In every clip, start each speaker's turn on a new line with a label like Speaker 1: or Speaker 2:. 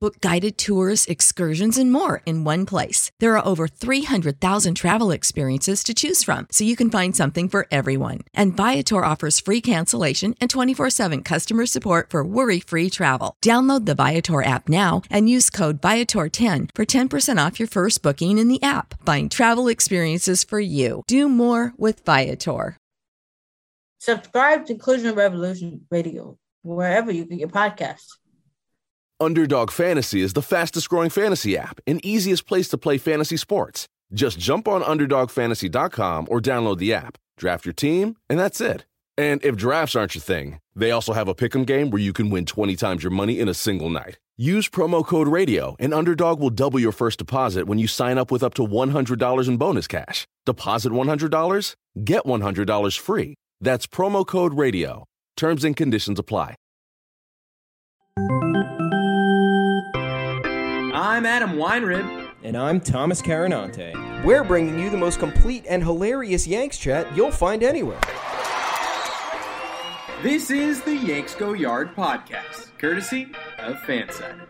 Speaker 1: Book guided tours, excursions, and more in one place. There are over 300,000 travel experiences to choose from, so you can find something for everyone. And Viator offers free cancellation and 24 7 customer support for worry free travel. Download the Viator app now and use code Viator10 for 10% off your first booking in the app. Find travel experiences for you. Do more with Viator.
Speaker 2: Subscribe to Inclusion Revolution Radio wherever you get your podcasts.
Speaker 3: Underdog Fantasy is the fastest growing fantasy app and easiest place to play fantasy sports. Just jump on UnderdogFantasy.com or download the app, draft your team, and that's it. And if drafts aren't your thing, they also have a pick'em game where you can win 20 times your money in a single night. Use promo code RADIO, and Underdog will double your first deposit when you sign up with up to $100 in bonus cash. Deposit $100, get $100 free. That's promo code RADIO. Terms and conditions apply.
Speaker 4: I'm Adam Weinrib.
Speaker 5: And I'm Thomas Carannante. We're bringing you the most complete and hilarious Yanks chat you'll find anywhere.
Speaker 4: This is the Yanks Go Yard podcast, courtesy of Fansided.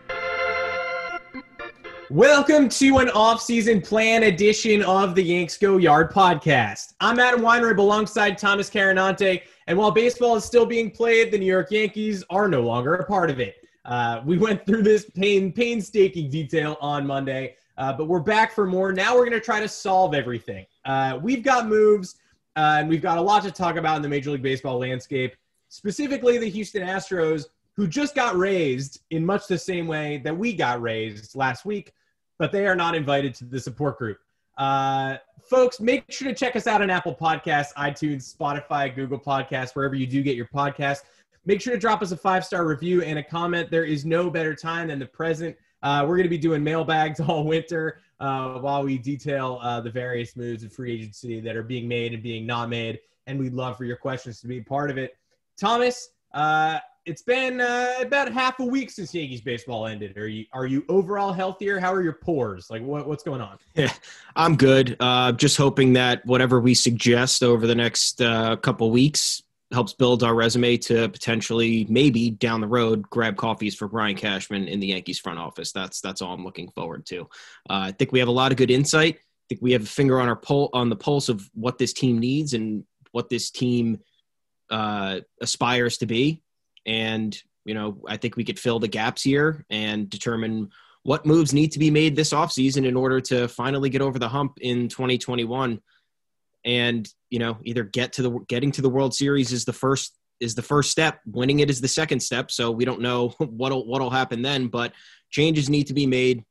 Speaker 6: Welcome to an off-season plan edition of the Yanks Go Yard podcast. I'm Adam Weinrib alongside Thomas Carannante, and while baseball is still being played, the New York Yankees are no longer a part of it. Uh, we went through this pain, painstaking detail on Monday, uh, but we're back for more. Now we're going to try to solve everything. Uh, we've got moves, uh, and we've got a lot to talk about in the Major League Baseball landscape, specifically the Houston Astros, who just got raised in much the same way that we got raised last week, but they are not invited to the support group. Uh, folks, make sure to check us out on Apple Podcasts, iTunes, Spotify, Google Podcasts, wherever you do get your podcasts. Make sure to drop us a five star review and a comment. There is no better time than the present. Uh, we're going to be doing mailbags all winter uh, while we detail uh, the various moves of free agency that are being made and being not made. And we'd love for your questions to be part of it. Thomas, uh, it's been uh, about half a week since Yankees baseball ended. Are you are you overall healthier? How are your pores? Like what, what's going on?
Speaker 5: Yeah, I'm good. Uh, just hoping that whatever we suggest over the next couple weeks helps build our resume to potentially maybe down the road grab coffees for Brian Cashman in the Yankees front office. That's that's all I'm looking forward to. Uh, I think we have a lot of good insight. I think we have a finger on our pul- on the pulse of what this team needs and what this team uh, aspires to be. And you know, I think we could fill the gaps here and determine what moves need to be made this offseason in order to finally get over the hump in 2021 and you know either get to the getting to the World Series is the first is the first step. Winning it is the second step. So we don't know what'll what'll happen then, but changes need to be made.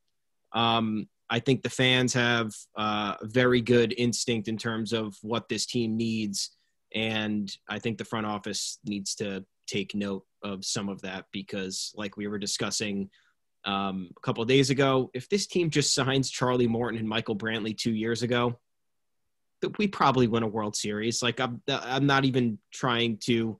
Speaker 5: Um, I think the fans have uh, very good instinct in terms of what this team needs, and I think the front office needs to take note of some of that because, like we were discussing um, a couple days ago, if this team just signs Charlie Morton and Michael Brantley two years ago, we probably win a World Series. Like I'm, I'm not even trying to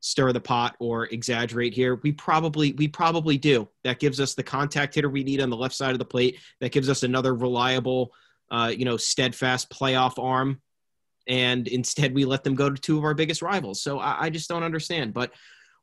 Speaker 5: stir the pot or exaggerate here. We probably, we probably do. That gives us the contact hitter we need on the left side of the plate. That gives us another reliable, uh, you know, steadfast playoff arm. And instead, we let them go to two of our biggest rivals. So I, I just don't understand. But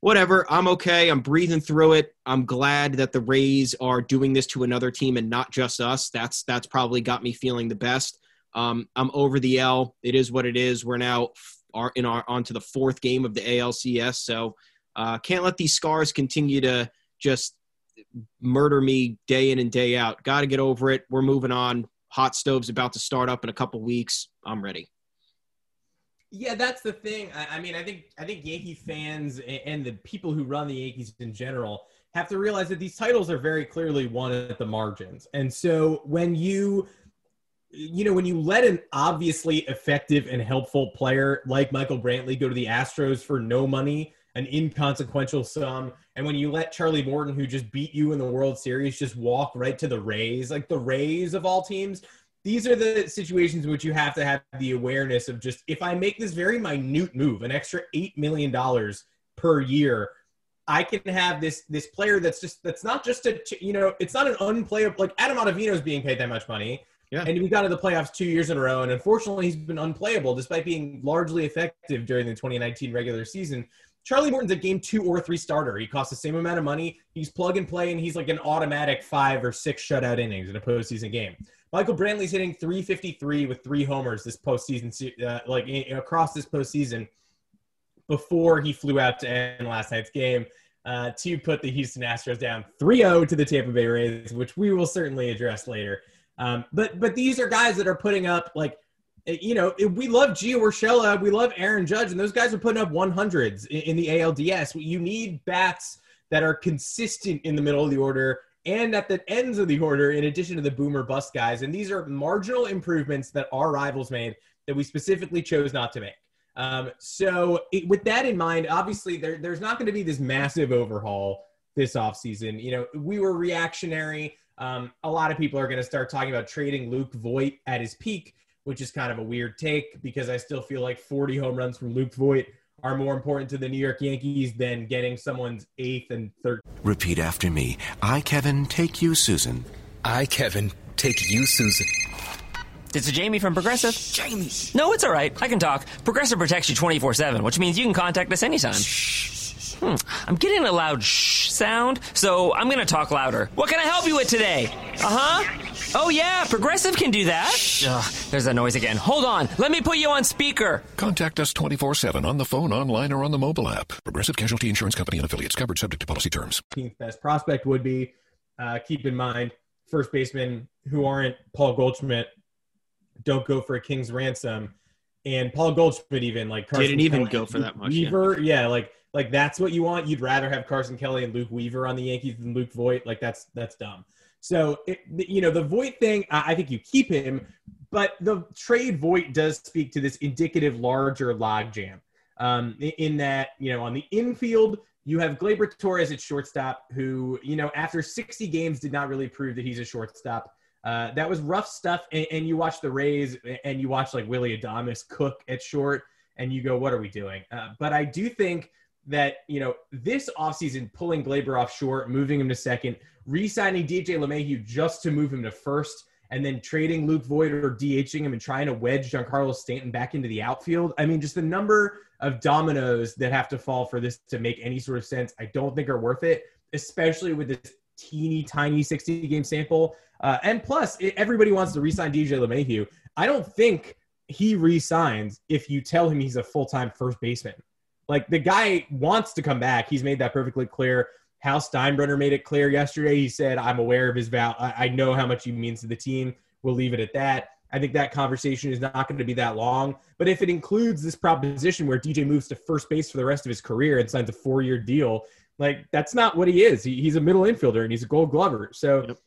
Speaker 5: whatever, I'm okay. I'm breathing through it. I'm glad that the Rays are doing this to another team and not just us. That's that's probably got me feeling the best. Um, I'm over the L. It is what it is. We're now are in our onto the fourth game of the ALCS. So uh, can't let these scars continue to just murder me day in and day out. Got to get over it. We're moving on. Hot stove's about to start up in a couple weeks. I'm ready.
Speaker 6: Yeah, that's the thing. I, I mean, I think I think Yankee fans and, and the people who run the Yankees in general have to realize that these titles are very clearly won at the margins. And so when you you know, when you let an obviously effective and helpful player like Michael Brantley go to the Astros for no money, an inconsequential sum, and when you let Charlie Morton, who just beat you in the World Series, just walk right to the Rays, like the Rays of all teams, these are the situations in which you have to have the awareness of just if I make this very minute move, an extra $8 million per year, I can have this this player that's just that's not just a you know it's not an unplayable like Adam Ottavino is being paid that much money
Speaker 5: Yeah.
Speaker 6: and we got to the playoffs two years in a row and unfortunately he's been unplayable despite being largely effective during the 2019 regular season. Charlie Morton's a game two or three starter. He costs the same amount of money. He's plug and play and he's like an automatic five or six shutout innings in a postseason game. Michael Brantley's hitting 353 with three homers this postseason, se- uh, like across this postseason before he flew out to end last night's game uh, to put the Houston Astros down 3-0 to the Tampa Bay Rays, which we will certainly address later. Um, but but these are guys that are putting up like eh, you know we love Gio Urshela, we love Aaron Judge, and those guys are putting up 100s in, in the ALDS. You need bats that are consistent in the middle of the order and at the ends of the order, in addition to the boomer bust guys. And these are marginal improvements that our rivals made that we specifically chose not to make. Um, so, it, with that in mind, obviously, there, there's not going to be this massive overhaul this offseason. You know, we were reactionary. Um, a lot of people are going to start talking about trading Luke Voit at his peak, which is kind of a weird take because I still feel like 40 home runs from Luke Voit are more important to the New York Yankees than getting someone's eighth and third.
Speaker 7: Repeat after me. I, Kevin, take you, Susan.
Speaker 8: I, Kevin, take you, Susan.
Speaker 9: It's a Jamie from Progressive. Jamie. No, it's all right. I can talk. Progressive protects you 24 7, which means you can contact us anytime. Shh. Hmm. I'm getting a loud shh sound, so I'm going to talk louder. What can I help you with today? Uh huh. Oh, yeah, Progressive can do that. Ugh, there's that noise again. Hold on. Let me put you on speaker.
Speaker 10: Contact us 24 7 on the phone, online, or on the mobile app. Progressive Casualty Insurance Company and affiliates covered subject to policy terms.
Speaker 6: 15th best prospect would be. Uh, keep in mind, first basemen who aren't Paul Goldschmidt don't go for a king's ransom. And Paul Goldschmidt even like
Speaker 5: Didn't even
Speaker 6: Kelly
Speaker 5: go for that much, yeah.
Speaker 6: Weaver, yeah. like like that's what you want. You'd rather have Carson Kelly and Luke Weaver on the Yankees than Luke Voit. Like that's that's dumb. So it, you know the Voit thing, I, think you keep him, but the trade Voit does speak to this indicative larger logjam. Um, in- in that you know on the infield you have Gleyber Torres at shortstop, who you know after 60 games did not really prove that he's a shortstop. Uh, that was rough stuff. And, and you watch the Rays and you watch like Willy Adames cook at short, and you go, "What are we doing?" Uh, but I do think that you know this offseason pulling Gleyber off short, moving him to second, re-signing DJ LeMahieu just to move him to first, and then trading Luke Voit or DHing him and trying to wedge Giancarlo Stanton back into the outfield. I mean, just the number of dominoes that have to fall for this to make any sort of sense, I don't think are worth it, especially with this teeny tiny 60 game sample. Uh, and plus, it, everybody wants to re-sign DJ LeMahieu. I don't think he re-signs if you tell him he's a full-time first baseman. Like the guy wants to come back. He's made that perfectly clear. Hal Steinbrenner made it clear yesterday. He said, "I'm aware of his value. I, I know how much he means to the team. We'll leave it at that." I think that conversation is not going to be that long. But if it includes this proposition where DJ moves to first base for the rest of his career and signs a four-year deal, like that's not what he is. He, he's a middle infielder and he's a Gold Glover. So.
Speaker 5: Yep.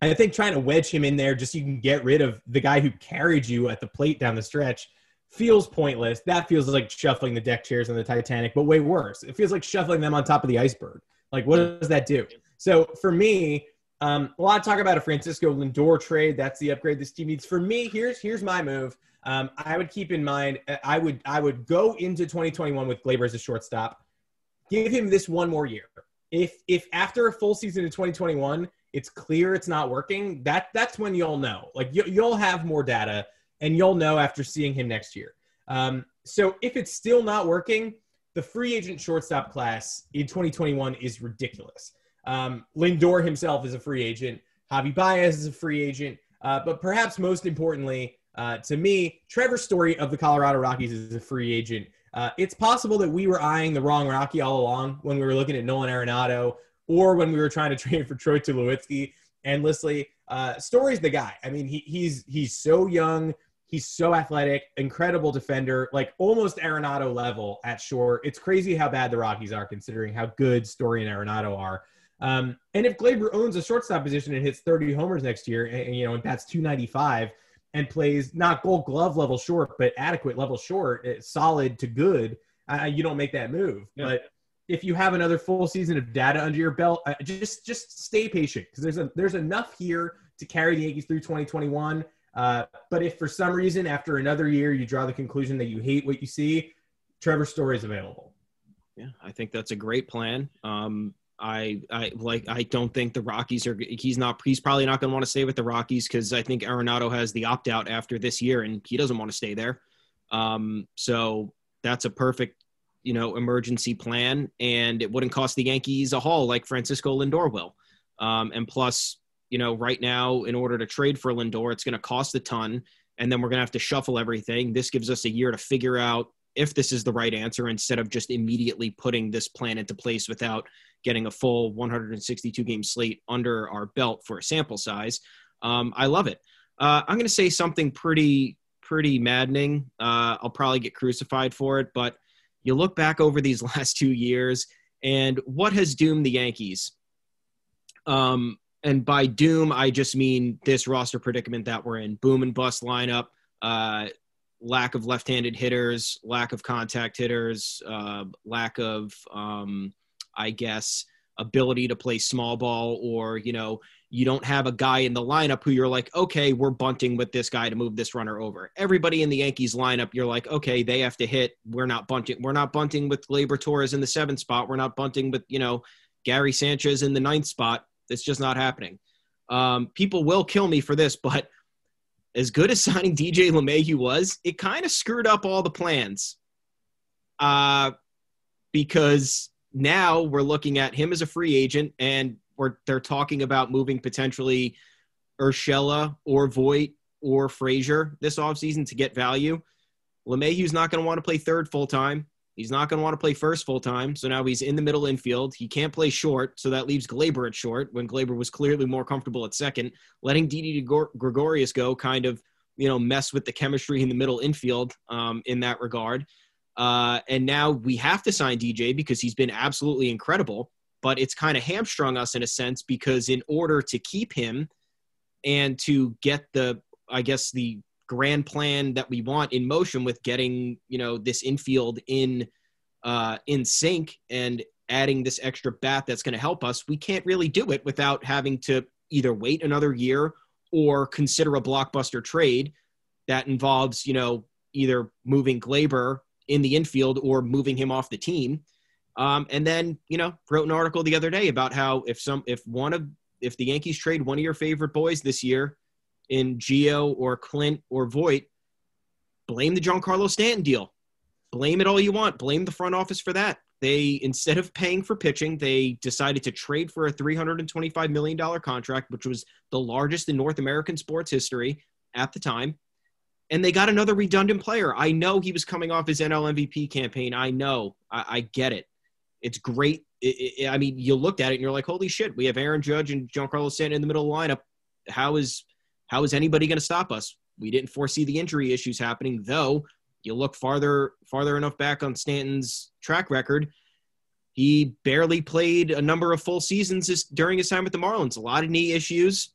Speaker 6: I think trying to wedge him in there just so you can get rid of the guy who carried you at the plate down the stretch feels pointless. That feels like shuffling the deck chairs on the Titanic, but way worse. It feels like shuffling them on top of the iceberg. Like, what does that do? So for me, um, a lot of talk about a Francisco Lindor trade. That's the upgrade this team needs. For me, here's here's my move. Um, I would keep in mind. uh, I would I would go into 2021 with Gleyber as a shortstop. Give him this one more year. If if after a full season in 2021, it's clear it's not working. That that's when you'll know. Like you, you'll have more data, and you'll know after seeing him next year. Um, so if it's still not working, the free agent shortstop class in 2021 is ridiculous. Um, Lindor himself is a free agent. Javi Baez is a free agent. Uh, but perhaps most importantly, uh, to me, Trevor Story of the Colorado Rockies is a free agent. Uh, it's possible that we were eyeing the wrong Rocky all along when we were looking at Nolan Arenado or when we were trying to trade for Troy Tulowitzki. Endlessly, uh, Story's the guy. I mean, he, he's he's so young. He's so athletic, incredible defender, like almost Arenado level at short. It's crazy how bad the Rockies are considering how good Story and Arenado are. Um, and if Gleyber owns a shortstop position and hits 30 homers next year, and, you know, and bats 295, and plays not gold glove level short, but adequate level short, eh, solid to good, uh, you don't make that move. Yeah. But if you have another full season of data under your belt, uh, just just stay patient because there's a there's enough here to carry the Yankees through 2021. Uh, but if for some reason after another year you draw the conclusion that you hate what you see, Trevor Story is available.
Speaker 5: Yeah, I think that's a great plan. Um, I, I like. I don't think the Rockies are. He's not. He's probably not going to want to stay with the Rockies because I think Arenado has the opt out after this year, and he doesn't want to stay there. Um, so that's a perfect, you know, emergency plan, and it wouldn't cost the Yankees a haul like Francisco Lindor will. Um, and plus, you know, right now, in order to trade for Lindor, it's going to cost a ton, and then we're going to have to shuffle everything. This gives us a year to figure out if this is the right answer instead of just immediately putting this plan into place without getting a full 162 game slate under our belt for a sample size. Um, I love it. Uh, I'm going to say something pretty pretty maddening. Uh, I'll probably get crucified for it, but you look back over these last two years and what has doomed the Yankees? Um, and by doom, I just mean this roster predicament that we're in boom and bust lineup, uh, lack of left handed hitters, lack of contact hitters, uh, lack of um, I guess, ability to play small ball or, you know, you don't have a guy in the lineup who you're like, okay, we're bunting with this guy to move this runner over. Everybody in the Yankees lineup, you're like, okay, they have to hit. We're not bunting. We're not bunting with Gleyber Torres in the seventh spot. We're not bunting with, you know, Gary Sanchez in the ninth spot. It's just not happening. Um, people will kill me for this, but as good as signing DJ LeMahieu was, it kind of screwed up all the plans. Uh, because now we're looking at him as a free agent, and we're, they're talking about moving potentially Urshela or Voit or Frazier this offseason to get value. LeMahieu's not going to want to play third full time. He's not going to want to play first full time. So now he's in the middle infield. He can't play short. So that leaves Gleyber at short when Gleyber was clearly more comfortable at second. Letting Didi Gregorius go kind of, you know, mess with the chemistry in the middle infield um, in that regard. Uh, and now we have to sign DJ because he's been absolutely incredible. But it's kind of hamstrung us in a sense because in order to keep him and to get the, I guess, the grand plan that we want in motion with getting, you know, this infield in uh, in sync and adding this extra bat that's going to help us, we can't really do it without having to either wait another year or consider a blockbuster trade that involves, you know, either moving Gleyber in the infield or moving him off the team. Um, and then, you know, wrote an article the other day about how if some, if one of, if the Yankees trade one of your favorite boys this year in Gio or Clint or Voit, blame the Giancarlo Stanton deal. Blame it all you want. Blame the front office for that. They, instead of paying for pitching, they decided to trade for a $325 million contract, which was the largest in North American sports history at the time and they got another redundant player. I know he was coming off his NL MVP campaign. I know. I, I get it. It's great. It, it, I mean, you looked at it and you're like, holy shit, we have Aaron Judge and Giancarlo Stanton in the middle of the lineup. How is how is anybody going to stop us? We didn't foresee the injury issues happening, though. You look farther farther enough back on Stanton's track record. He barely played a number of full seasons during his time with the Marlins. A lot of knee issues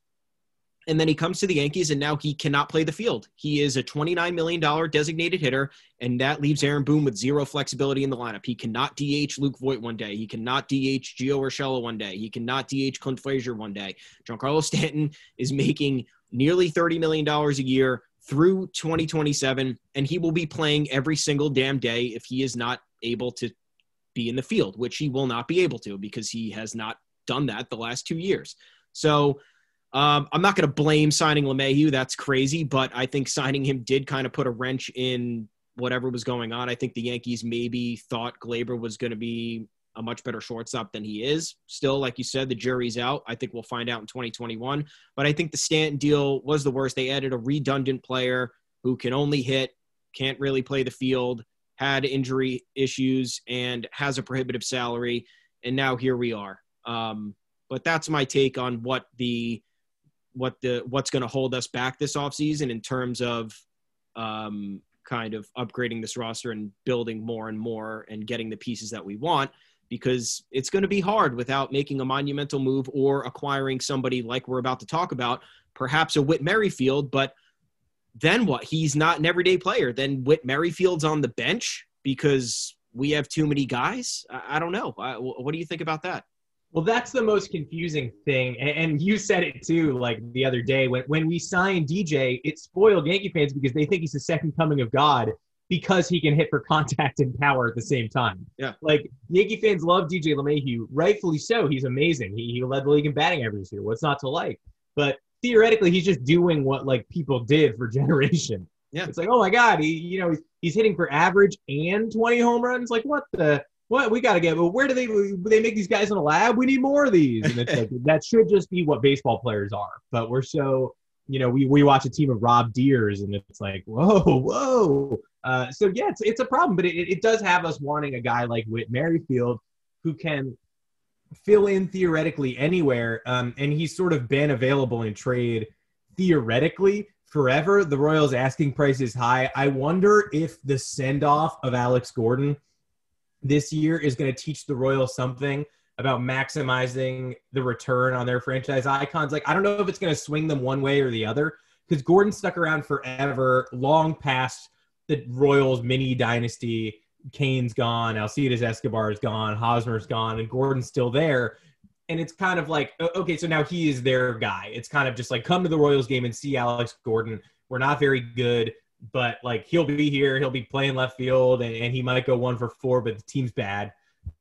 Speaker 5: and then he comes to the Yankees, and now he cannot play the field. He is a $29 million designated hitter, and that leaves Aaron Boone with zero flexibility in the lineup. He cannot DH Luke Voit one day. He cannot DH Gio Urshela one day. He cannot DH Clint Frazier one day. Giancarlo Stanton is making nearly $30 million a year through 2027, and he will be playing every single damn day if he is not able to be in the field, which he will not be able to because he has not done that the last two years. So, um, I'm not going to blame signing LeMahieu. That's crazy, but I think signing him did kind of put a wrench in whatever was going on. I think the Yankees maybe thought Gleyber was going to be a much better shortstop than he is. Still, like you said, the jury's out. I think we'll find out in 2021. But I think the Stanton deal was the worst. They added a redundant player who can only hit, can't really play the field, had injury issues, and has a prohibitive salary. And now here we are. Um, but that's my take on what the what the what's going to hold us back this offseason in terms of um, kind of upgrading this roster and building more and more and getting the pieces that we want because it's going to be hard without making a monumental move or acquiring somebody like we're about to talk about, perhaps a Whit Merrifield, but then what? He's not an everyday player. Then Whit Merrifield's on the bench because we have too many guys. I, don't know. What do you think about that?
Speaker 6: Well, that's the most confusing thing. And, and you said it too, like the other day when, when we signed DJ, it spoiled Yankee fans because they think he's the second coming of God because he can hit for contact and power at the same time.
Speaker 5: Yeah.
Speaker 6: Like Yankee fans love DJ LeMahieu, rightfully so. He's amazing. He, he led the league in batting average this year. What's not to like? But theoretically, he's just doing what like people did for generation.
Speaker 5: Yeah.
Speaker 6: It's like, oh my God, he you know he's, he's hitting for average and 20 home runs. Like what the what we got to get? Well, where do they they make these guys in a lab? We need more of these. And it's like that should just be what baseball players are. But we're so you know we we watch a team of Rob Deers and it's like whoa whoa. Uh, so yeah, it's it's a problem, but it, it does have us wanting a guy like Whit Merrifield who can fill in theoretically anywhere. Um, and he's sort of been available in trade theoretically forever. The Royals' asking price is high. I wonder if the send off of Alex Gordon this year is going to teach the Royals something about maximizing the return on their franchise icons. Like, I don't know if it's going to swing them one way or the other because Gordon stuck around forever, long past the Royals mini dynasty. Cain's gone, Alcides Escobar is gone, Hosmer's gone, and Gordon's still there. And it's kind of like, okay, so now he is their guy. It's kind of just like come to the Royals game and see Alex Gordon. We're not very good, but like he'll be here, he'll be playing left field, and, and he might go one for four, but the team's bad.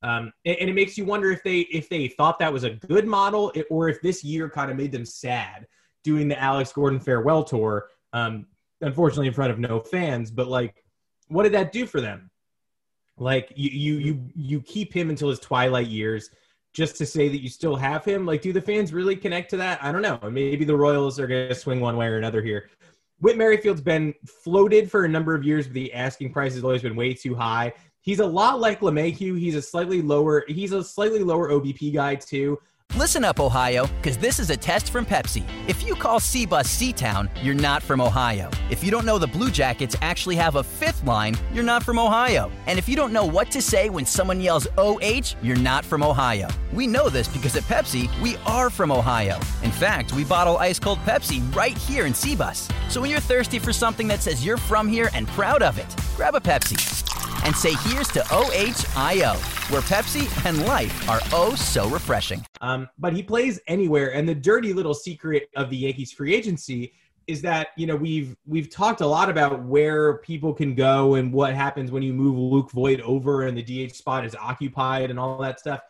Speaker 6: Um, and, and, it makes you wonder if they if they thought that was a good model, or if this year kind of made them sad doing the Alex Gordon farewell tour. Um, unfortunately, in front of no fans, but like, what did that do for them? Like you you you you keep him until his twilight years just to say that you still have him. Like, do the fans really connect to that? I don't know. Maybe the Royals are going to swing one way or another here. Whit Merrifield's been floated for a number of years, but the asking price has always been way too high. He's a lot like LeMahieu. He's a slightly lower. He's a slightly lower OBP guy too.
Speaker 11: Listen up, Ohio, because this is a test from Pepsi. If you call C-Bus C-Town, you're not from Ohio. If you don't know the Blue Jackets actually have a fifth line, you're not from Ohio. And if you don't know what to say when someone yells OH, you're not from Ohio. We know this because at Pepsi, we are from Ohio. In fact, we bottle ice cold Pepsi right here in C-Bus. So when you're thirsty for something that says you're from here and proud of it, grab a Pepsi and say here's to OHIO, where Pepsi and life are oh so refreshing.
Speaker 6: Um, but he plays anywhere, and the dirty little secret of the Yankees free agency is that you know we've we've talked a lot about where people can go and what happens when you move Luke Voit over and the DH spot is occupied and all that stuff.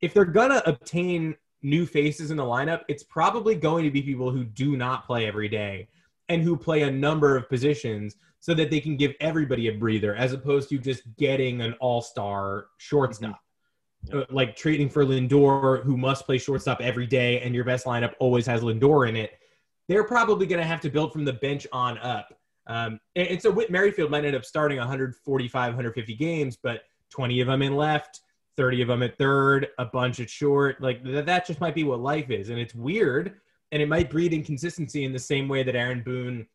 Speaker 6: If they're gonna obtain new faces in the lineup, it's probably going to be people who do not play every day and who play a number of positions so that they can give everybody a breather as opposed to just getting an all-star shortstop. Mm-hmm. Uh, like trading for Lindor, who must play shortstop every day, and your best lineup always has Lindor in it. They're probably going to have to build from the bench on up. Um, and, and, so Whit Merrifield might end up starting 145, 150 games, but 20 of them in left, 30 of them at third, a bunch at short. Like th- that just might be what life is. And it's weird. And it might breed inconsistency in the same way that Aaron Boone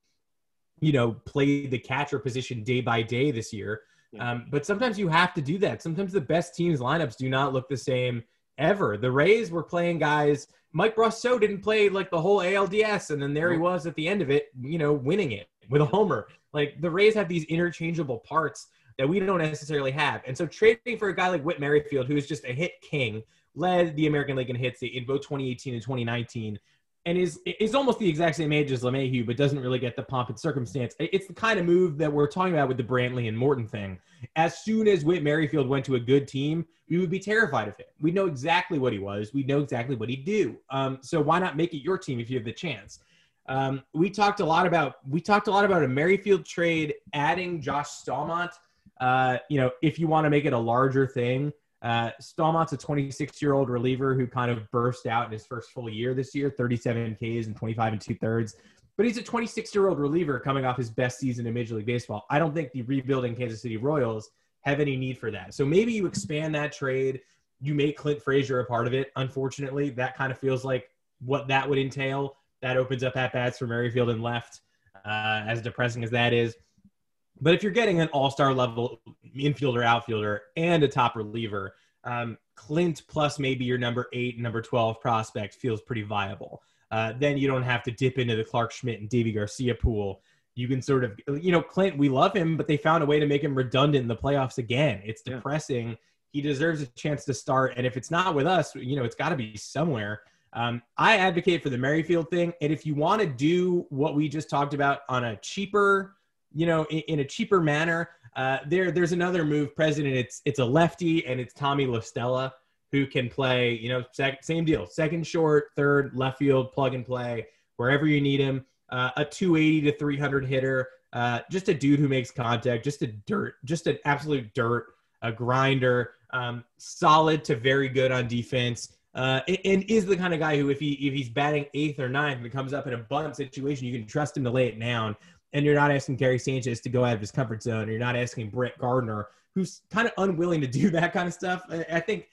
Speaker 6: you know, play the catcher position day by day this year. Um, but sometimes you have to do that. Sometimes the best teams lineups do not look the same ever. The Rays were playing guys. Mike Brosseau didn't play like the whole ALDS, and then there he was at the end of it, you know, winning it with a homer. Like the Rays have these interchangeable parts that we don't necessarily have. And so trading for a guy like Whit Merrifield, who is just a hit king, led the American League in hits in both 2018 and 2019 and is is almost the exact same age as LeMahieu, but doesn't really get the pomp and circumstance. It's the kind of move that we're talking about with the Brantley and Morton thing. As soon as Whit Merrifield went to a good team, we would be terrified of him. We know exactly what he was. We know exactly what he'd do. Um, so why not make it your team if you have the chance? Um, we talked a lot about we talked a lot about a Merrifield trade, adding Josh Staumont. Uh, you know, if you want to make it a larger thing. Uh, a 26 year old reliever who kind of burst out in his first full year this year 37 Ks and 25 and two thirds. But he's a 26 year old reliever coming off his best season in Major League Baseball. I don't think the rebuilding Kansas City Royals have any need for that. So maybe you expand that trade. You make Clint Frazier a part of it. Unfortunately, that kind of feels like what that would entail. That opens up at bats for Merrifield and left, uh, as depressing as that is. But if you're getting an all star level infielder, outfielder, and a top reliever, um, Clint plus maybe your number eight, number 12 prospect feels pretty viable. Uh, then you don't have to dip into the Clarke Schmidt and Deivi Garcia pool you can sort of, you know, Clint, we love him, but they found a way to make him redundant in the playoffs again. It's depressing. Yeah. He deserves a chance to start. And if it's not with us, you know, it's got to be somewhere. Um, I advocate for the Merrifield thing. And if you want to do what we just talked about on a cheaper, you know, in, in a cheaper manner, uh, there, there's another move, President. It's it's a lefty, and it's Tommy La Stella who can play. You know, sec- same deal, second short, third, left field, plug and play wherever you need him. Uh, a 280 to 300 hitter, uh, just a dude who makes contact, just a dirt, just an absolute dirt, a grinder, um, solid to very good on defense. Uh, and is the kind of guy who, if he if he's batting eighth or ninth and comes up in a bunt situation, you can trust him to lay it down. And you're not asking Gary Sanchez to go out of his comfort zone. You're not asking Brett Gardner, who's kind of unwilling to do that kind of stuff. I think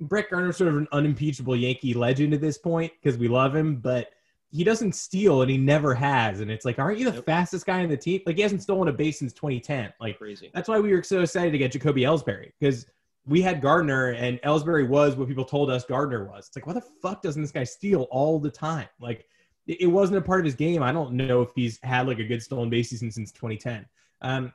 Speaker 6: Brett Gardner's sort of an unimpeachable Yankee legend at this point because we love him, but he doesn't steal and he never has. And it's like, aren't you the fastest guy in the team? Like he hasn't stolen a base since 2010. Like
Speaker 5: crazy.
Speaker 6: That's why we were so excited to get Jacoby Ellsbury because we had Gardner and Ellsbury was what people told us Gardner was. It's like, why the fuck doesn't this guy steal all the time? Like it wasn't a part of his game. I don't know if he's had like a good stolen base season since 2010. Um,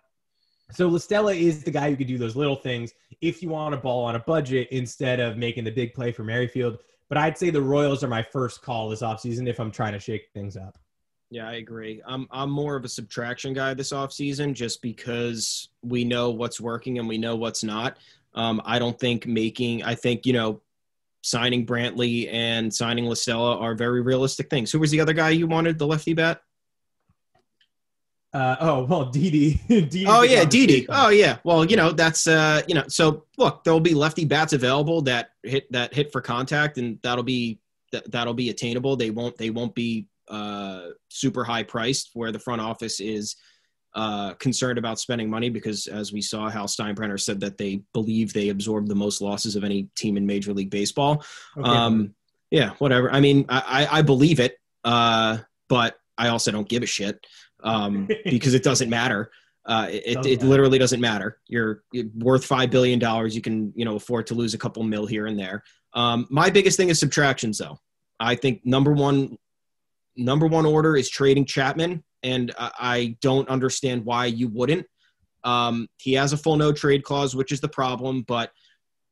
Speaker 6: so La Stella is the guy who could do those little things if you want a ball on a budget instead of making the big play for Merrifield. But I'd say the Royals are my first call this offseason if I'm trying to shake things up.
Speaker 5: Yeah, I agree. I'm I'm more of a subtraction guy this offseason just because we know what's working and we know what's not. Um, I don't think making I think, you know, signing Brantley and signing La Stella are very realistic things. Who was the other guy you wanted, the lefty bat?
Speaker 6: Uh, oh well, Didi.
Speaker 5: Didi oh yeah, Didi. Oh yeah. Well, you know that's uh, you know. So look, there will be lefty bats available that hit that hit for contact, and that'll be that, that'll be attainable. They won't they won't be uh, super high priced where the front office is uh, concerned about spending money because as we saw, Hal Steinbrenner said that they believe they absorb the most losses of any team in Major League Baseball. Okay. Um, yeah, whatever. I mean, I, I, I believe it, uh, but I also don't give a shit um, because it doesn't matter. Uh, it, doesn't it matter. literally doesn't matter. You're worth five billion dollars. You can you know afford to lose a couple mil here and there. Um, my biggest thing is subtractions, though. I think number one, number one order is trading Chapman, and I don't understand why you wouldn't. Um, he has a full no trade clause, which is the problem, but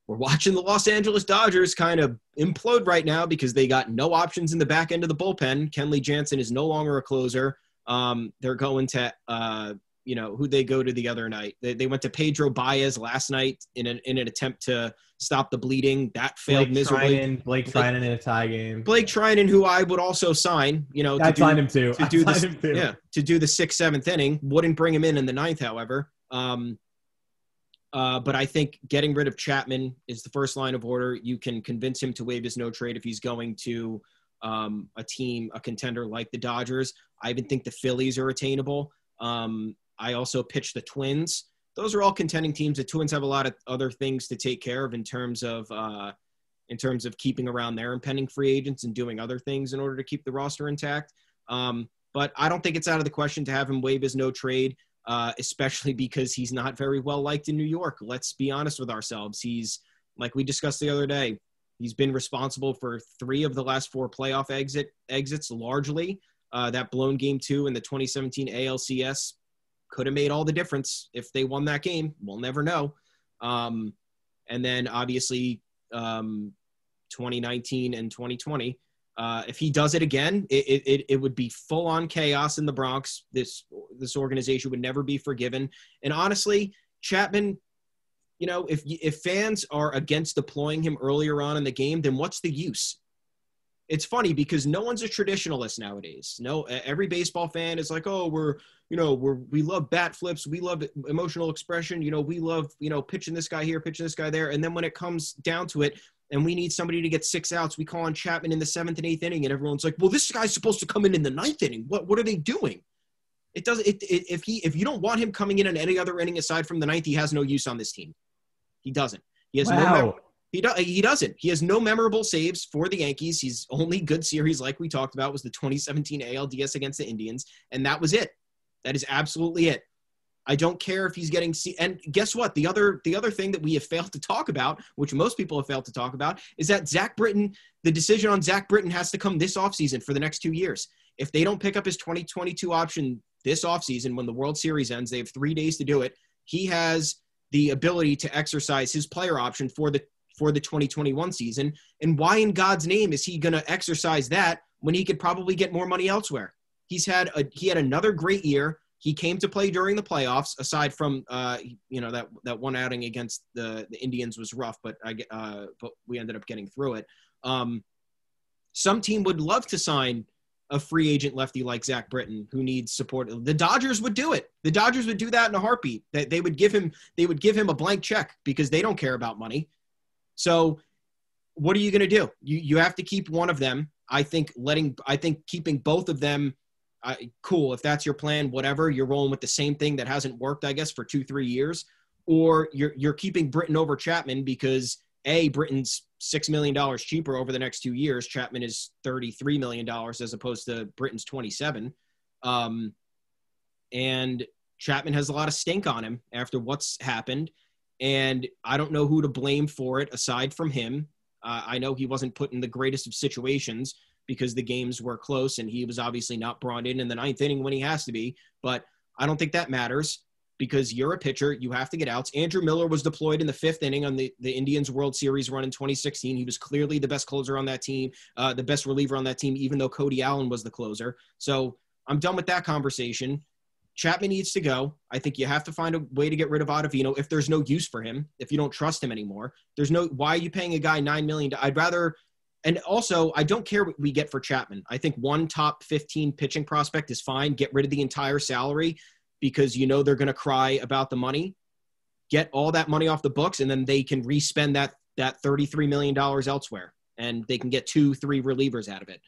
Speaker 5: we're watching the Los Angeles Dodgers kind of implode right now because they got no options in the back end of the bullpen. Kenley Jansen is no longer a closer. Um, they're going to, uh, you know, who they go to the other night. They, they went to Pedro Baez last night in an, in an attempt to stop the bleeding. That failed
Speaker 6: Blake
Speaker 5: miserably.
Speaker 6: Trinan, Blake Treinen in a tie game.
Speaker 5: Blake Treinen, who I would also sign, you know,
Speaker 6: I'd sign him too.
Speaker 5: To do this, yeah, to do the sixth, seventh inning. Wouldn't bring him in in the ninth, however. Um, uh, but I think getting rid of Chapman is the first line of order. You can convince him to waive his no trade if he's going to um, a team, a contender like the Dodgers. I even think the Phillies are attainable. Um, I also pitch the Twins. Those are all contending teams. The Twins have a lot of other things to take care of in terms of uh, in terms of keeping around their impending free agents and doing other things in order to keep the roster intact. Um, but I don't think it's out of the question to have him waive his no trade, uh, especially because he's not very well liked in New York. Let's be honest with ourselves. He's like we discussed the other day. He's been responsible for three of the last four playoff exit exits largely. Uh, that blown game two in the 2017 ALCS could have made all the difference if they won that game. We'll never know. Um, and then obviously um, 2019 and 2020. Uh, if he does it again, it, it, it would be full on chaos in the Bronx. This this organization would never be forgiven. And honestly, Chapman, you know, if if fans are against deploying him earlier on in the game, then what's the use? It's funny because no one's a traditionalist nowadays. No, every baseball fan is like, oh, we're, you know, we're we love bat flips, we love emotional expression, you know, we love, you know, pitching this guy here, pitching this guy there, and then when it comes down to it, and we need somebody to get six outs, we call on Chapman in the seventh and eighth inning, and everyone's like, well, this guy's supposed to come in in the ninth inning. What what are they doing? It doesn't. It, it, if he if you don't want him coming in in any other inning aside from the ninth, he has no use on this team. He doesn't. He has wow. no. He, do, he doesn't. He has no memorable saves for the Yankees. He's only good series, like we talked about, was the 2017 ALDS against the Indians, and that was it. That is absolutely it. I don't care if he's getting see and guess what? The other the other thing that we have failed to talk about, which most people have failed to talk about, is that Zach Britton, the decision on Zach Britton has to come this offseason for the next two years. If they don't pick up his 2022 option this offseason when the World Series ends. They have three days to do it. He has the ability to exercise his player option for the for the 2021 season. And why in God's name is he going to exercise that when he could probably get more money elsewhere? He's had a he had another great year. He came to play during the playoffs. Aside from uh, you know that that one outing against the the Indians was rough, but I uh, but we ended up getting through it. Um, some team would love to sign a free agent lefty like Zach Britton who needs support. The Dodgers would do it. The Dodgers would do that in a heartbeat. That they would give him they would give him a blank check because they don't care about money. So what are you going to do? You you have to keep one of them. I think letting I think keeping both of them cool if that's your plan whatever you're rolling with the same thing that hasn't worked I guess for 2 3 years or you're you're keeping Britton over Chapman because a Britton's six million dollars cheaper over the next two years. Chapman is thirty three million dollars as opposed to Britton's twenty seven, um, and Chapman has a lot of stink on him after what's happened, and I don't know who to blame for it aside from him. Uh, I know he wasn't put in the greatest of situations because the games were close and he was obviously not brought in in the ninth inning when he has to be, but I don't think that matters because you're a pitcher. You have to get outs. Andrew Miller was deployed in the fifth inning on the, the Indians World Series run in 2016. He was clearly the best closer on that team, uh, the best reliever on that team, even though Cody Allen was the closer. So I'm done with that conversation. Chapman needs to go. I think you have to find a way to get rid of Ottavino if there's no use for him, if you don't trust him anymore. There's no why are you paying a guy nine million? I'd rather and also I don't care what we get for Chapman. I think one top 15 pitching prospect is fine. Get rid of the entire salary because you know they're to cry about the money. Get all that money off the books, and then they can respend that that thirty-three million dollars elsewhere, and they can get two, three relievers out of it.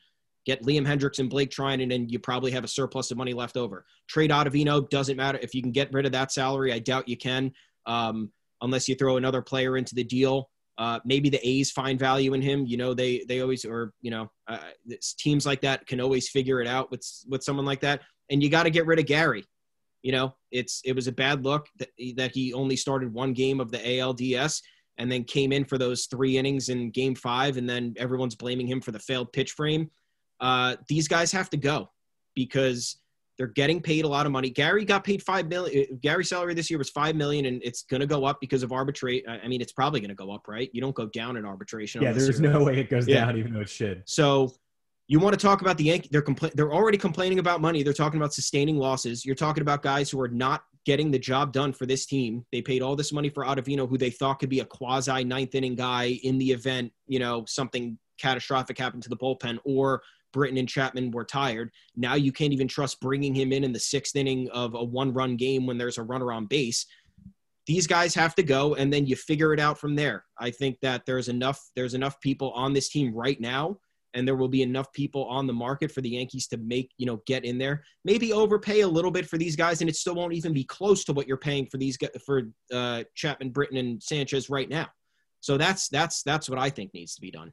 Speaker 5: Get Liam Hendriks and Blake Treinen, and then you probably have a surplus of money left over. Trade Ottavino doesn't matter if you can get rid of that salary. I doubt you can, um, unless you throw another player into the deal. Uh, maybe the A's find value in him. You know, they they always or you know uh, teams like that can always figure it out with with someone like that. And you got to get rid of Gary. You know, it's it was a bad look that, that he only started one game of the ALDS and then came in for those three innings in game five, and then everyone's blaming him for the failed pitch frame. Uh, these guys have to go because they're getting paid a lot of money. Gary got paid five million. Uh, Gary's salary this year was five million, and it's going to go up because of arbitrate. I mean, it's probably going to go up, right? You don't go down in arbitration.
Speaker 6: Yeah, there's no way it goes yeah. down, even though it should.
Speaker 5: So you want to talk about the Yankees? They're compla- They're already complaining about money. They're talking about sustaining losses. You're talking about guys who are not getting the job done for this team. They paid all this money for Ottavino, who they thought could be a quasi ninth inning guy in the event you know something catastrophic happened to the bullpen or Britton and Chapman were tired. Now you can't even trust bringing him in in the sixth inning of a one run game when there's a runner on base. These guys have to go, and then you figure it out from there. I think that there's enough there's enough people on this team right now and there will be enough people on the market for the Yankees to make, you know, get in there. Maybe overpay a little bit for these guys, and it still won't even be close to what you're paying for these for uh, Chapman, Britton, and Sanchez right now. So that's that's that's what I think needs to be done.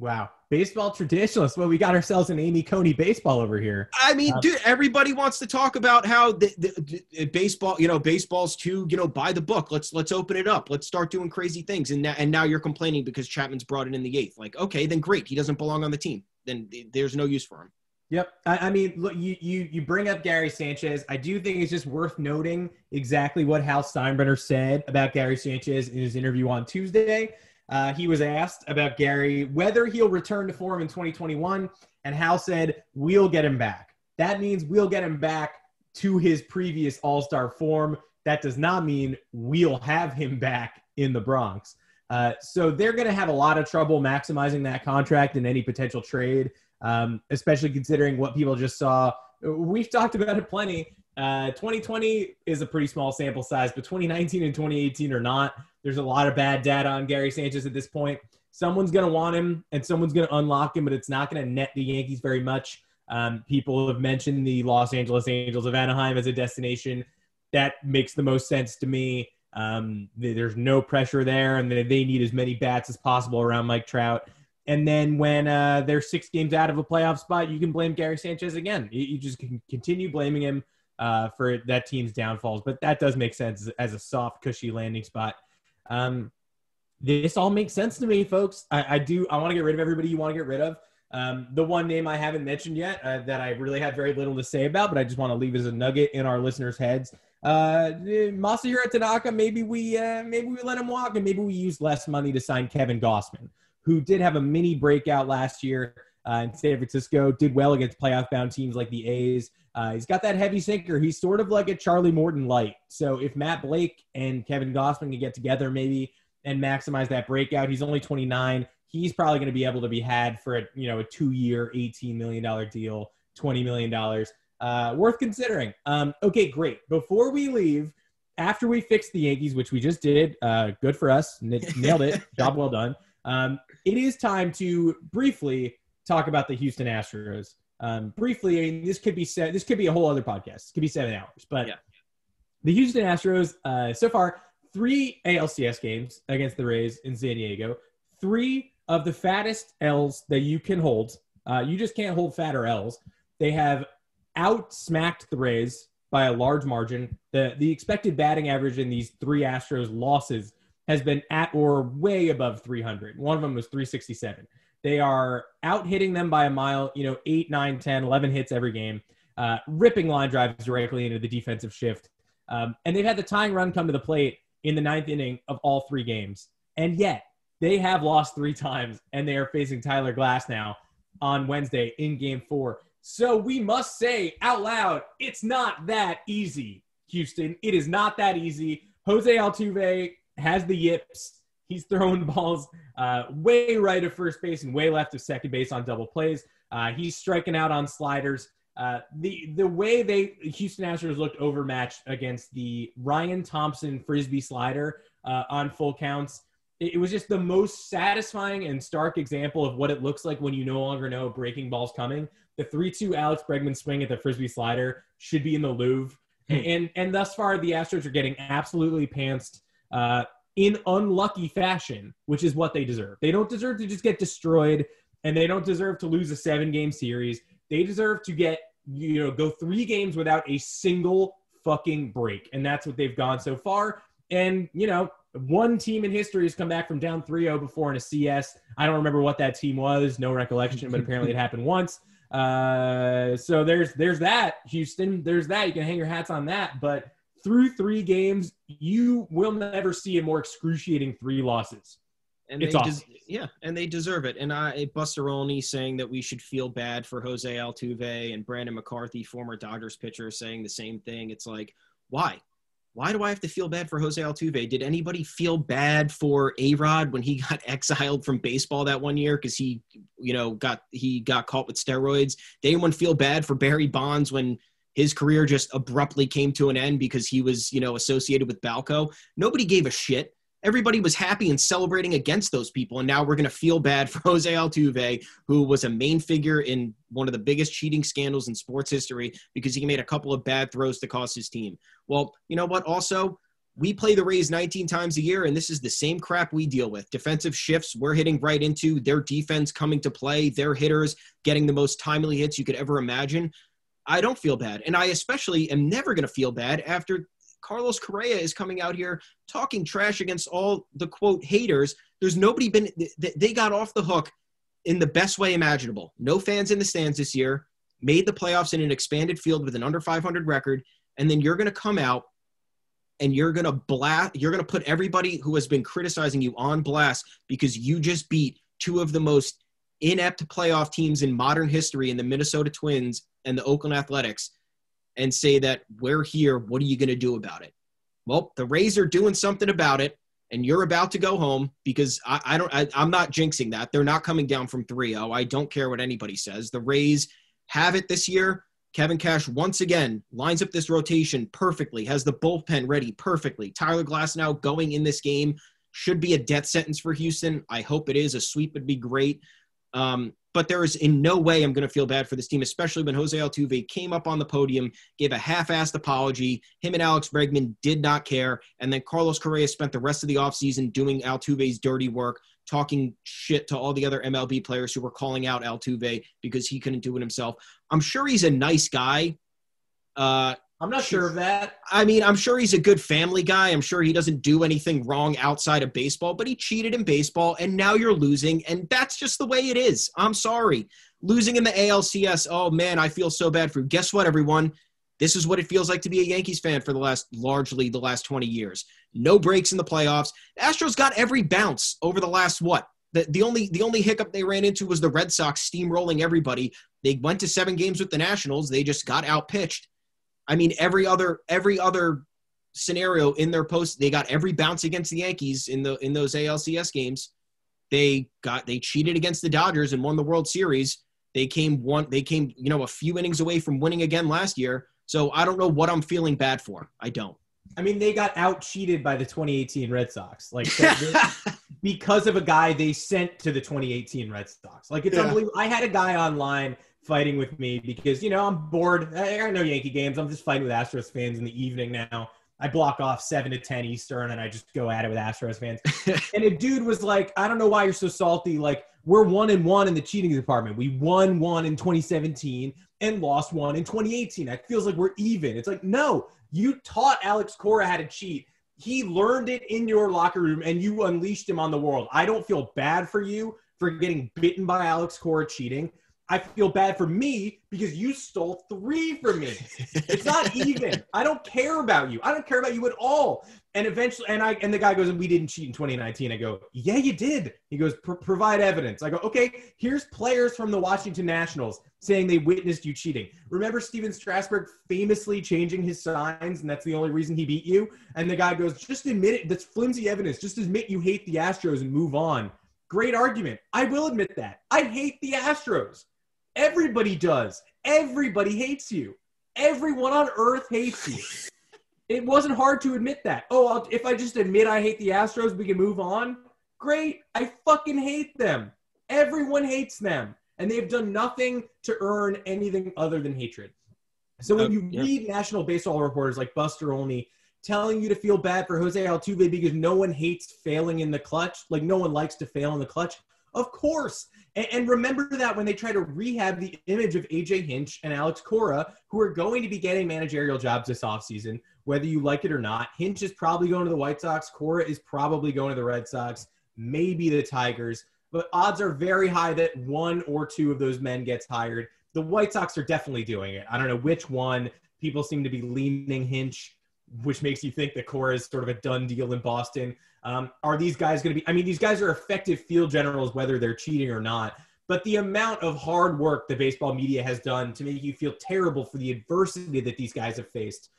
Speaker 6: Wow. Baseball traditionalists. Well, we got ourselves an Amy Coney baseball over here.
Speaker 5: I mean, uh, dude, everybody wants to talk about how the, the, the, baseball, you know, baseball's too, you know, buy the book. Let's let's open it up. Let's start doing crazy things. And now, and now you're complaining because Chapman's brought it in the eighth. Like, okay, then great. He doesn't belong on the team. Then there's no use for him.
Speaker 6: Yep. I, I mean, look, you, you you bring up Gary Sanchez. I do think it's just worth noting exactly what Hal Steinbrenner said about Gary Sanchez in his interview on Tuesday. Uh, he was asked about Gary whether he'll return to form in 2021, and Hal said, "We'll get him back." That means we'll get him back to his previous All Star form. That does not mean we'll have him back in the Bronx. Uh, so they're going to have a lot of trouble maximizing that contract in any potential trade, um, especially considering what people just saw. We've talked about it plenty. Uh, 2020 is a pretty small sample size, but 2019 and 2018 are not. There's a lot of bad data on Gary Sanchez at this point. Someone's going to want him and someone's going to unlock him, but it's not going to net the Yankees very much. Um, people have mentioned the Los Angeles Angels of Anaheim as a destination. That makes the most sense to me. Um, there's no pressure there, and they need as many bats as possible around Mike Trout. And then when uh, they're six games out of a playoff spot, you can blame Gary Sanchez again. You, you just can continue blaming him uh, for that team's downfalls. But that does make sense as a soft, cushy landing spot. Um, this all makes sense to me, folks. I, I do. I want to get rid of everybody you want to get rid of. Um, the one name I haven't mentioned yet uh, that I really have very little to say about, but I just want to leave as a nugget in our listeners' heads. Uh, Masahiro Tanaka, maybe we uh, maybe we let him walk, and maybe we use less money to sign Kevin Gausman, who did have a mini breakout last year uh, in San Francisco, did well against playoff bound teams like the A's. Uh, he's got that heavy sinker. He's sort of like a Charlie Morton light. So if Matt Blake and Kevin Gausman can get together, maybe and maximize that breakout, he's only 29 he's probably going to be able to be had for a you know a two year, eighteen million dollar deal, twenty million dollars. Uh, worth considering. Um, okay, great. Before we leave, after we fix the Yankees, which we just did, uh, good for us, N- nailed it, job well done. Um, it is time to briefly talk about the Houston Astros. Um, briefly, I mean, this could be se- this could be a whole other podcast. This could be seven hours, but yeah. the Houston Astros uh, so far three ALCS games against the Rays in San Diego, three of the fattest L's that you can hold. Uh, you just can't hold fatter L's. They have outsmacked the Rays by a large margin. The the expected batting average in these three Astros losses has been at or way above 300. One of them was 367. They are out hitting them by a mile, you know, 8, 9, 10, 11 hits every game, uh, ripping line drives directly into the defensive shift. Um, and they've had the tying run come to the plate in the ninth inning of all three games. And yet, they have lost three times, and they are facing Tyler Glasnow on Wednesday in game four. So we must say out loud, it's not that easy, Houston. It is not that easy. Jose Altuve has the yips. He's throwing balls uh, way right of first base and way left of second base on double plays. Uh, he's striking out on sliders. Uh, the the way they Houston Astros looked overmatched against the Ryan Thompson frisbee slider uh, on full counts it was just the most satisfying and stark example of what it looks like when you no longer know breaking ball's coming. The 3-2 Alex Bregman swing at the frisbee slider should be in the Louvre. Hmm. And and thus far the Astros are getting absolutely pantsed uh, in unlucky fashion, which is what they deserve. They don't deserve to just get destroyed and they don't deserve to lose a 7-game series. They deserve to get you know go 3 games without a single fucking break. And that's what they've gone so far. And you know, one team in history has come back from down 3-0 before in a CS. I don't remember what that team was, no recollection, but apparently it happened once. Uh, so there's there's that, Houston. There's that. You can hang your hats on that. But through three games, you will never see a more excruciating three losses.
Speaker 5: And it's awesome. Des- yeah, and they deserve it. And I, Buster Olney saying that we should feel bad for Jose Altuve and Brandon McCarthy, former Dodgers pitcher, saying the same thing. It's like, why? why do I have to feel bad for Jose Altuve? Did anybody feel bad for A Rod when he got exiled from baseball that one year because he, you know, got he got caught with steroids? Did anyone feel bad for Barry Bonds when his career just abruptly came to an end because he was, you know, associated with Balco? Nobody gave a shit everybody was happy and celebrating against those people. And now we're going to feel bad for Jose Altuve, who was a main figure in one of the biggest cheating scandals in sports history because he made a couple of bad throws to cost his team. Well, you know what? Also, we play the Rays 19 times a year, and this is the same crap we deal with. Defensive shifts, we're hitting right into their defense coming to play, their hitters getting the most timely hits you could ever imagine. I don't feel bad. And I especially am never going to feel bad after Carlos Correa is coming out here talking trash against all the quote haters. There's nobody been, they got off the hook in the best way imaginable. No fans in the stands this year, made the playoffs in an expanded field with an under 500 record. And then you're going to come out and you're going to blast, you're going to put everybody who has been criticizing you on blast because you just beat two of the most inept playoff teams in modern history in the Minnesota Twins and the Oakland Athletics and say that we're here. What are you going to do about it? Well, the Rays are doing something about it, and you're about to go home because I, I don't. I, am not jinxing that. They're not coming down from 3-0. I don't care what anybody says. The Rays have it this year. Kevin Cash once again lines up this rotation perfectly, has the bullpen ready perfectly. Tyler Glasnow going in this game should be a death sentence for Houston. I hope it is. A sweep would be great. Um, but there is in no way I'm going to feel bad for this team, especially when Jose Altuve came up on the podium, gave a half-assed apology. Him and Alex Bregman did not care, and then Carlos Correa spent the rest of the offseason doing Altuve's dirty work, talking shit to all the other MLB players who were calling out Altuve because he couldn't do it himself. I'm sure he's a nice guy. Uh,
Speaker 6: I'm not sure of that.
Speaker 5: I mean, I'm sure he's a good family guy. I'm sure he doesn't do anything wrong outside of baseball, but he cheated in baseball, and now you're losing, and that's just the way it is. I'm sorry. Losing in the ALCS, oh man, I feel so bad for you. Guess what, everyone? This is what it feels like to be a Yankees fan for the last, largely the last 20 years. No breaks in the playoffs. The Astros got every bounce over the last, what? The, the only the only hiccup they ran into was the Red Sox steamrolling everybody. They went to seven games with the Nationals. They just got outpitched. I mean, every other every other scenario in their post, they got every bounce against the Yankees in the in those ALCS games. They got they cheated against the Dodgers and won the World Series. They came one they came, you know, a few innings away from winning again last year. So I don't know what I'm feeling bad for. I don't.
Speaker 6: I mean, they got out cheated by the 2018 Red Sox. Like because of a guy they sent to the 2018 Red Sox. Like it's yeah. unbelievable. I had a guy online fighting with me because you know I'm bored. I got no Yankee games. I'm just fighting with Astros fans in the evening now. I block off seven to ten Eastern and I just go at it with Astros fans. and a dude was like, "I don't know why you're so salty. Like we're one and one in the cheating department. We won one in 2017 and lost one in 2018. It feels like we're even. It's like no, you taught Alex Cora how to cheat." He learned it in your locker room and you unleashed him on the world. I don't feel bad for you for getting bitten by Alex Cora cheating. I feel bad for me because you stole three from me. It's not even. I don't care about you. I don't care about you at all. And eventually, and I and the guy goes, "We didn't cheat in 2019." I go, "Yeah, you did." He goes, "Provide evidence." I go, "Okay, here's players from the Washington Nationals saying they witnessed you cheating." Remember Stephen Strasburg famously changing his signs, and that's the only reason he beat you. And the guy goes, "Just admit it. That's flimsy evidence. Just admit you hate the Astros and move on." Great argument. I will admit that. I hate the Astros. Everybody does. Everybody hates you. Everyone on earth hates you. it wasn't hard to admit that. Oh, I'll, if I just admit I hate the Astros, we can move on. Great. I fucking hate them. Everyone hates them. And they've done nothing to earn anything other than hatred. So when uh, you yeah. read national baseball reporters like Buster Olney telling you to feel bad for Jose Altuve because no one hates failing in the clutch, like no one likes to fail in the clutch, of course. And, and, remember that when they try to rehab the image of AJ Hinch and Alex Cora, who are going to be getting managerial jobs this offseason, whether you like it or not. Hinch is probably going to the White Sox. Cora is probably going to the Red Sox, maybe the Tigers. But odds are very high that one or two of those men gets hired. The White Sox are definitely doing it. I don't know which one. People seem to be leaning Hinch, which makes you think that Cora is sort of a done deal in Boston. Um, are these guys going to be? I mean, these guys are effective field generals, whether they're cheating or not. But the amount of hard work the baseball media has done to make you feel terrible for the adversity that these guys have faced.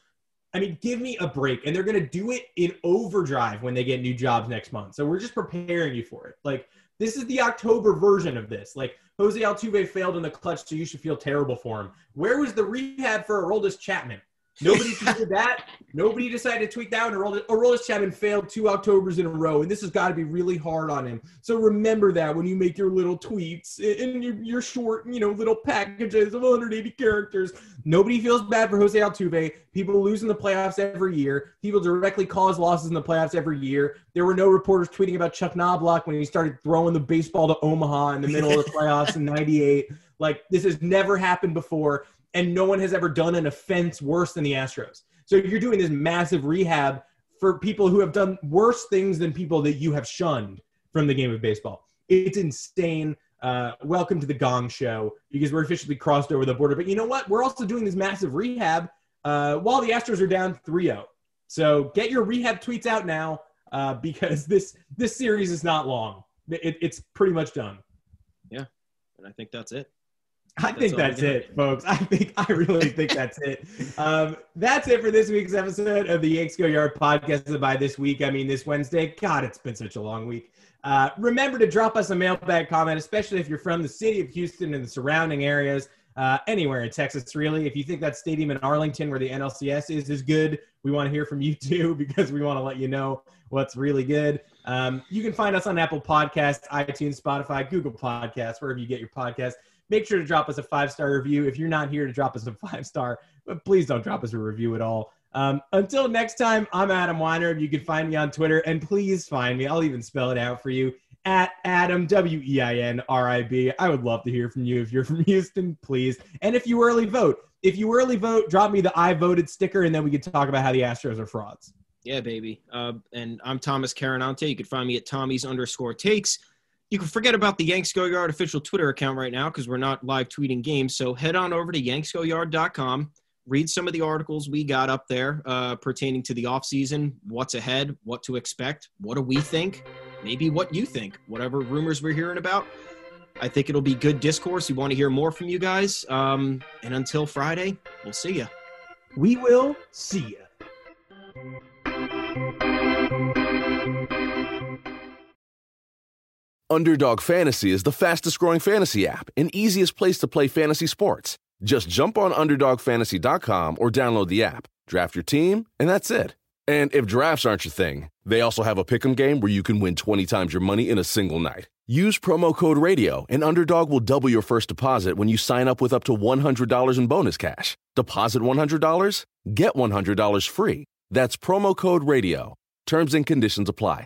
Speaker 6: I mean, give me a break. And they're going to do it in overdrive when they get new jobs next month. So we're just preparing you for it. Like, this is the October version of this. Like, Jose Altuve failed in the clutch, so you should feel terrible for him. Where was the rehab for Aroldis Chapman? Nobody tweeted that. Nobody decided to tweet that one. Aroldis, Chapman failed two Octobers in a row, and this has got to be really hard on him. So remember that when you make your little tweets in your, your short, you know, little packages of 180 characters. Nobody feels bad for Jose Altuve. People lose in the playoffs every year. People directly cause losses in the playoffs every year. There were no reporters tweeting about Chuck Knoblauch when he started throwing the baseball to Omaha in the middle of the playoffs in '98. Like this has never happened before and no one has ever done an offense worse than the Astros. So you're doing this massive rehab for people who have done worse things than people that you have shunned from the game of baseball. It's insane. Uh, welcome to the Gong Show because we're officially crossed over the border. But you know what? We're also doing this massive rehab uh, while the Astros are down 3 0. So get your rehab tweets out now uh, because this this series is not long. It, it's pretty much done.
Speaker 5: Yeah, and I think that's it.
Speaker 6: I think that's, it, folks. I think I really think that's it. Um, that's it for this week's episode of the Yanks Go Yard podcast. By this week, I mean this Wednesday. God, it's been such a long week. Uh, remember to drop us a mailbag comment, especially if you're from the city of Houston and the surrounding areas, uh, anywhere in Texas, really. If you think that stadium in Arlington, where the NLCS is, is good, we want to hear from you too because we want to let you know what's really good. Um, you can find us on Apple Podcasts, iTunes, Spotify, Google Podcasts, wherever you get your podcast make sure to drop us a five star review. If you're not here to drop us a five star, but please don't drop us a review at all. Um, until next time, I'm Adam Weinrib. You can find me on Twitter, and please find me. I'll even spell it out for you at Adam W E I N R I B. I would love to hear from you if you're from Houston, please. And if you early vote, if you early vote, drop me the I voted sticker, and then we can talk about how the Astros are frauds.
Speaker 5: Yeah, baby. Uh, and I'm Thomas Carannante. You can find me at Tommy's underscore takes. You can forget about the Yanks Go Yard official Twitter account right now because we're not live tweeting games. So head on over to yanksgoyard.com. Read some of the articles we got up there uh, pertaining to the offseason, what's ahead, what to expect, what do we think, maybe what you think, whatever rumors we're hearing about. I think it'll be good discourse. We want to hear more from you guys. Um, and until Friday, we'll see you.
Speaker 6: We will see you.
Speaker 3: Underdog Fantasy is the fastest growing fantasy app and easiest place to play fantasy sports. Just jump on UnderdogFantasy.com or download the app, draft your team, and that's it. And if drafts aren't your thing, they also have a pick'em game where you can win 20 times your money in a single night. Use promo code RADIO, and Underdog will double your first deposit when you sign up with up to $100 in bonus cash. Deposit $100, get $100 free. That's promo code RADIO. Terms and conditions apply.